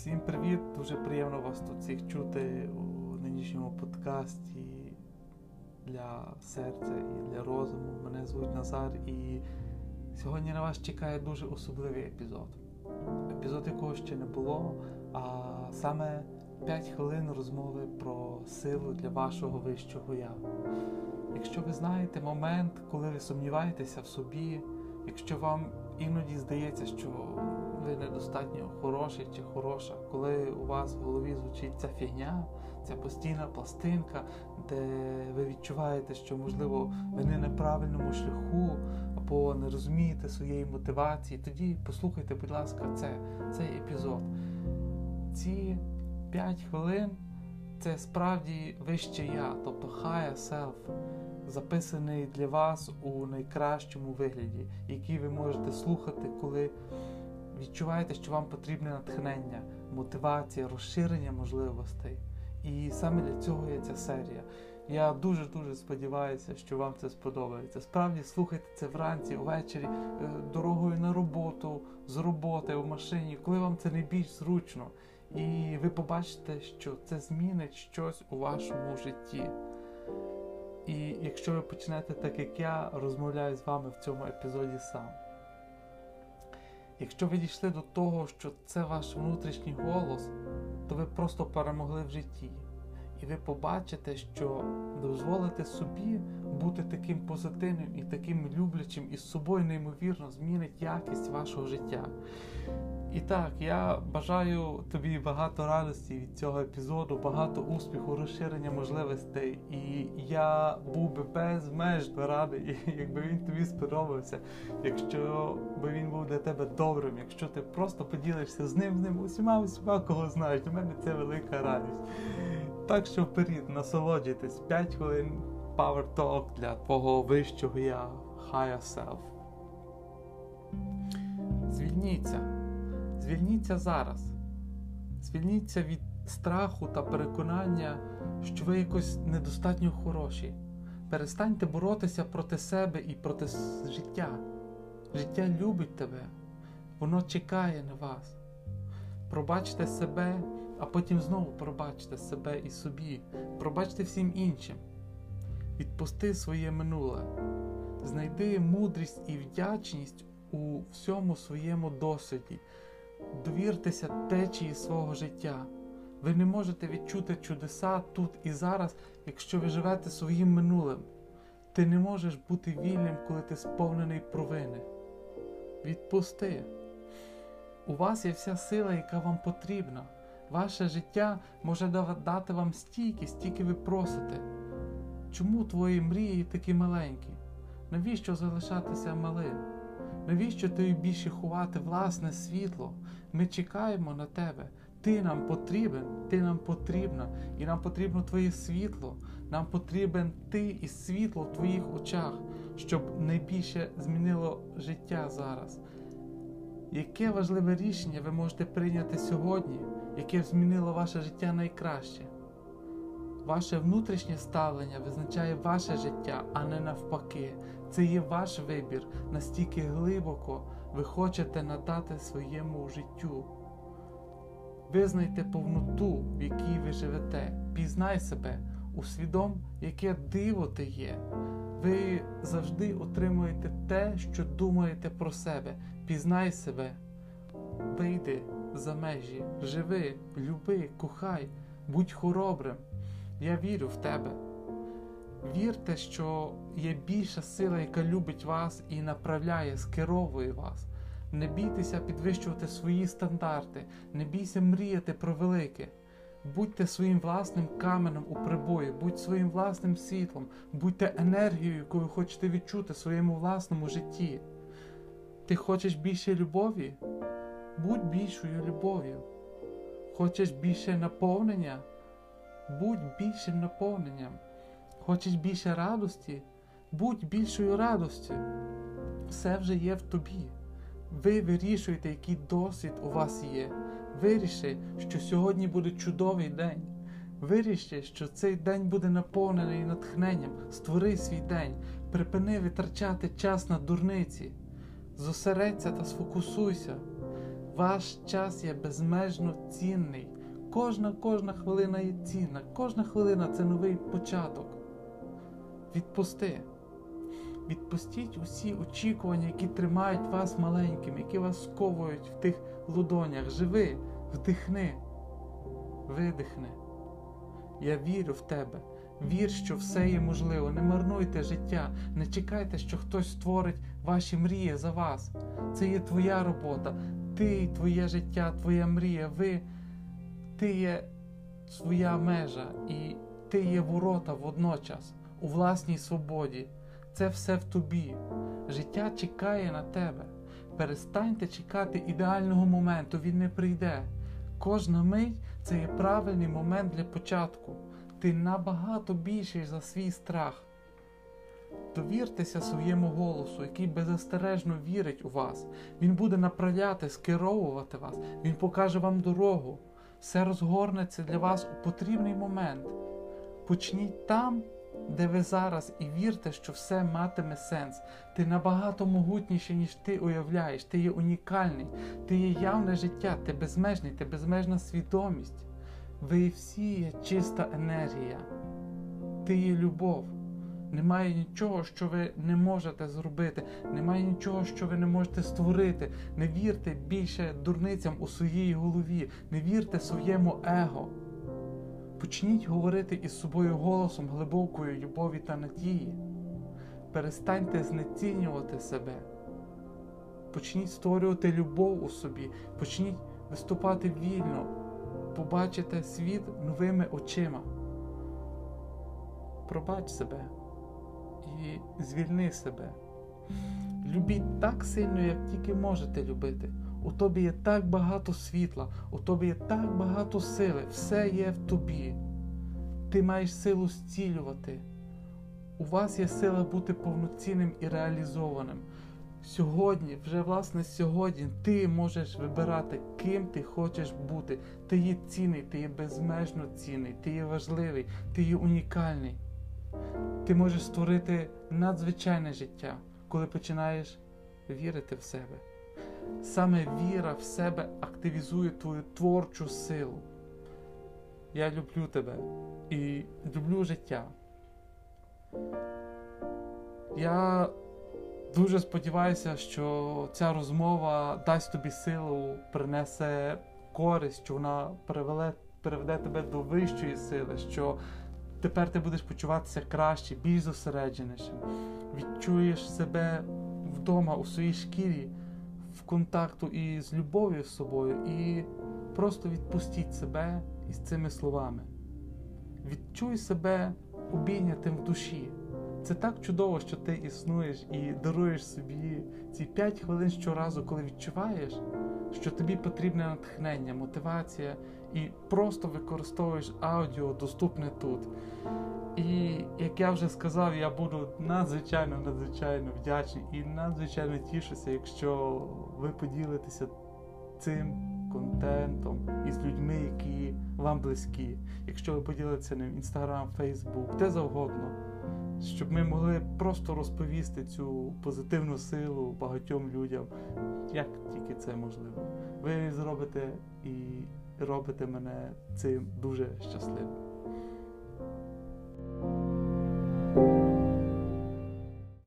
Всім привіт! Дуже приємно вас тут всіх чути у нинішньому подкасті для серця і для розуму. Мене звуть Назар, і сьогодні на вас чекає дуже особливий епізод. Епізод, якого ще не було, а саме 5 хвилин розмови про силу для вашого вищого я. Якщо ви знаєте момент, коли ви сумніваєтеся в собі, якщо вам іноді здається, що ви недостатньо хороший чи хороша, коли у вас в голові звучить ця фігня, ця постійна пластинка, де ви відчуваєте, що, можливо, ви не на правильному шляху або не розумієте своєї мотивації, тоді послухайте, будь ласка, це, цей епізод. Ці 5 хвилин це справді вище я, тобто higher self, записаний для вас у найкращому вигляді, який ви можете слухати, коли відчуваєте, що вам потрібне натхнення, мотивація, розширення можливостей. І саме для цього є ця серія. Я дуже-дуже сподіваюся, що вам це сподобається. Справді слухайте це вранці, увечері, е, дорогою на роботу, з роботи, в машині, коли вам це найбільш зручно. І ви побачите, що це змінить щось у вашому житті. І якщо ви почнете так, як я, розмовляю з вами в цьому епізоді сам. Якщо ви дійшли до того, що це ваш внутрішній голос, то ви просто перемогли в житті. І ви побачите, що дозволите собі бути таким позитивним і таким люблячим і з собою неймовірно змінить якість вашого життя. І так, я бажаю тобі багато радості від цього епізоду, багато успіху, розширення можливостей. І я був би безмежно радий, якби він тобі сподобався, якщо би він був для тебе добрим, якщо ти просто поділишся з ним, з ним усіма, усіма, кого знаєш. Для мене це велика радість. Так що вперед, насолоджуйтесь 5 хвилин Power Talk для твого вищого я, higher self. Звільніться. Звільніться зараз. Звільніться від страху та переконання, що ви якось недостатньо хороші. Перестаньте боротися проти себе і проти життя. Життя любить тебе, воно чекає на вас. Пробачте себе, а потім знову пробачте себе і собі, пробачте всім іншим. Відпусти своє минуле, знайди мудрість і вдячність у всьому своєму досвіді. Довіртеся течії свого життя. Ви не можете відчути чудеса тут і зараз, якщо ви живете своїм минулим. Ти не можеш бути вільним, коли ти сповнений провини. Відпусти. У вас є вся сила, яка вам потрібна. Ваше життя може дати вам стільки, стільки ви просите. Чому твої мрії такі маленькі? Навіщо залишатися малим? Навіщо тобі більше ховати власне світло? Ми чекаємо на тебе. Ти нам потрібен, ти нам потрібна, і нам потрібно твоє світло. Нам потрібен ти і світло в твоїх очах, щоб найбільше змінило життя зараз. Яке важливе рішення ви можете прийняти сьогодні, яке змінило ваше життя найкраще? Ваше внутрішнє ставлення визначає ваше життя, а не навпаки. Це є ваш вибір, настільки глибоко ви хочете надати своєму життю. Визнайте повноту, в якій ви живете, пізнай себе, усвідом, яке диво ти є. Ви завжди отримуєте те, що думаєте про себе. Пізнай себе, вийди за межі, живи, люби, кохай, будь хоробрим. Я вірю в тебе. Вірте, що є більша сила, яка любить вас і направляє, скеровує вас. Не бійтеся підвищувати свої стандарти, не бійся мріяти про велике. Будьте своїм власним каменем у прибої, будь своїм власним світлом, будьте енергією, яку ви хочете відчути в своєму власному житті. Ти хочеш більше любові? Будь більшою любов'ю. Хочеш більше наповнення? Будь більшим наповненням. Хочеш більше радості? Будь більшою радостю. Все вже є в тобі. Ви вирішуєте, який досвід у вас є. Виріши, що сьогодні буде чудовий день. Виріши, що цей день буде наповнений натхненням. Створи свій день, припини витрачати час на дурниці. Зосередься та сфокусуйся. Ваш час є безмежно цінний. Кожна кожна хвилина є цінна. Кожна хвилина це новий початок. Відпусти. Відпустіть усі очікування, які тримають вас маленьким, які вас сковують в тих лудонях. Живи, вдихни, видихни. Я вірю в тебе. Вір, що все є можливо. Не марнуйте життя, не чекайте, що хтось створить ваші мрії за вас. Це є твоя робота, ти, твоє життя, твоя мрія. Ви, ти є своя межа і ти є ворота водночас у власній свободі. Це все в тобі. Життя чекає на тебе. Перестаньте чекати ідеального моменту, він не прийде. Кожна мить це є правильний момент для початку. Ти набагато більший за свій страх. Довіртеся своєму голосу, який беззастережно вірить у вас. Він буде направляти, скеровувати вас, він покаже вам дорогу. Все розгорнеться для вас у потрібний момент. Почніть там, де ви зараз, і вірте, що все матиме сенс. Ти набагато могутніший, ніж ти уявляєш. Ти є унікальний, ти є явне життя, ти безмежний, ти безмежна свідомість. Ви всі є чиста енергія, ти є любов. Немає нічого, що ви не можете зробити, немає нічого, що ви не можете створити. Не вірте більше дурницям у своїй голові, не вірте своєму его. Почніть говорити із собою голосом глибокої любові та надії. Перестаньте знецінювати себе. Почніть створювати любов у собі, почніть виступати вільно, побачите світ новими очима. Пробач себе і звільни себе. Любіть так сильно, як тільки можете любити. У тобі є так багато світла, у тобі є так багато сили, все є в тобі. Ти маєш силу зцілювати. У вас є сила бути повноцінним і реалізованим. Сьогодні, вже власне сьогодні, ти можеш вибирати, ким ти хочеш бути. Ти є цінний, ти є безмежно цінний, ти є важливий, ти є унікальний. Ти можеш створити надзвичайне життя, коли починаєш вірити в себе. Саме віра в себе активізує твою творчу силу. Я люблю тебе і люблю життя. Я дуже сподіваюся, що ця розмова дасть тобі силу, принесе користь, що вона переведе, переведе тебе до вищої сили, що тепер ти будеш почуватися краще, більш зосередженішим. Відчуєш себе вдома у своїй шкірі в контакту з любов'ю з собою, і просто відпустіть себе із цими словами. Відчуй себе обійнятим в душі. Це так чудово, що ти існуєш і даруєш собі ці 5 хвилин щоразу, коли відчуваєш, що тобі потрібне натхнення, мотивація, і просто використовуєш аудіо доступне тут. І як я вже сказав, я буду надзвичайно надзвичайно вдячний і надзвичайно тішуся, якщо ви поділитеся цим контентом із людьми, які вам близькі. Якщо ви поділитеся ним Інстаграм, Фейсбук, де завгодно, щоб ми могли просто розповісти цю позитивну силу багатьом людям, як тільки це можливо. Ви зробите і робите мене цим дуже щасливим.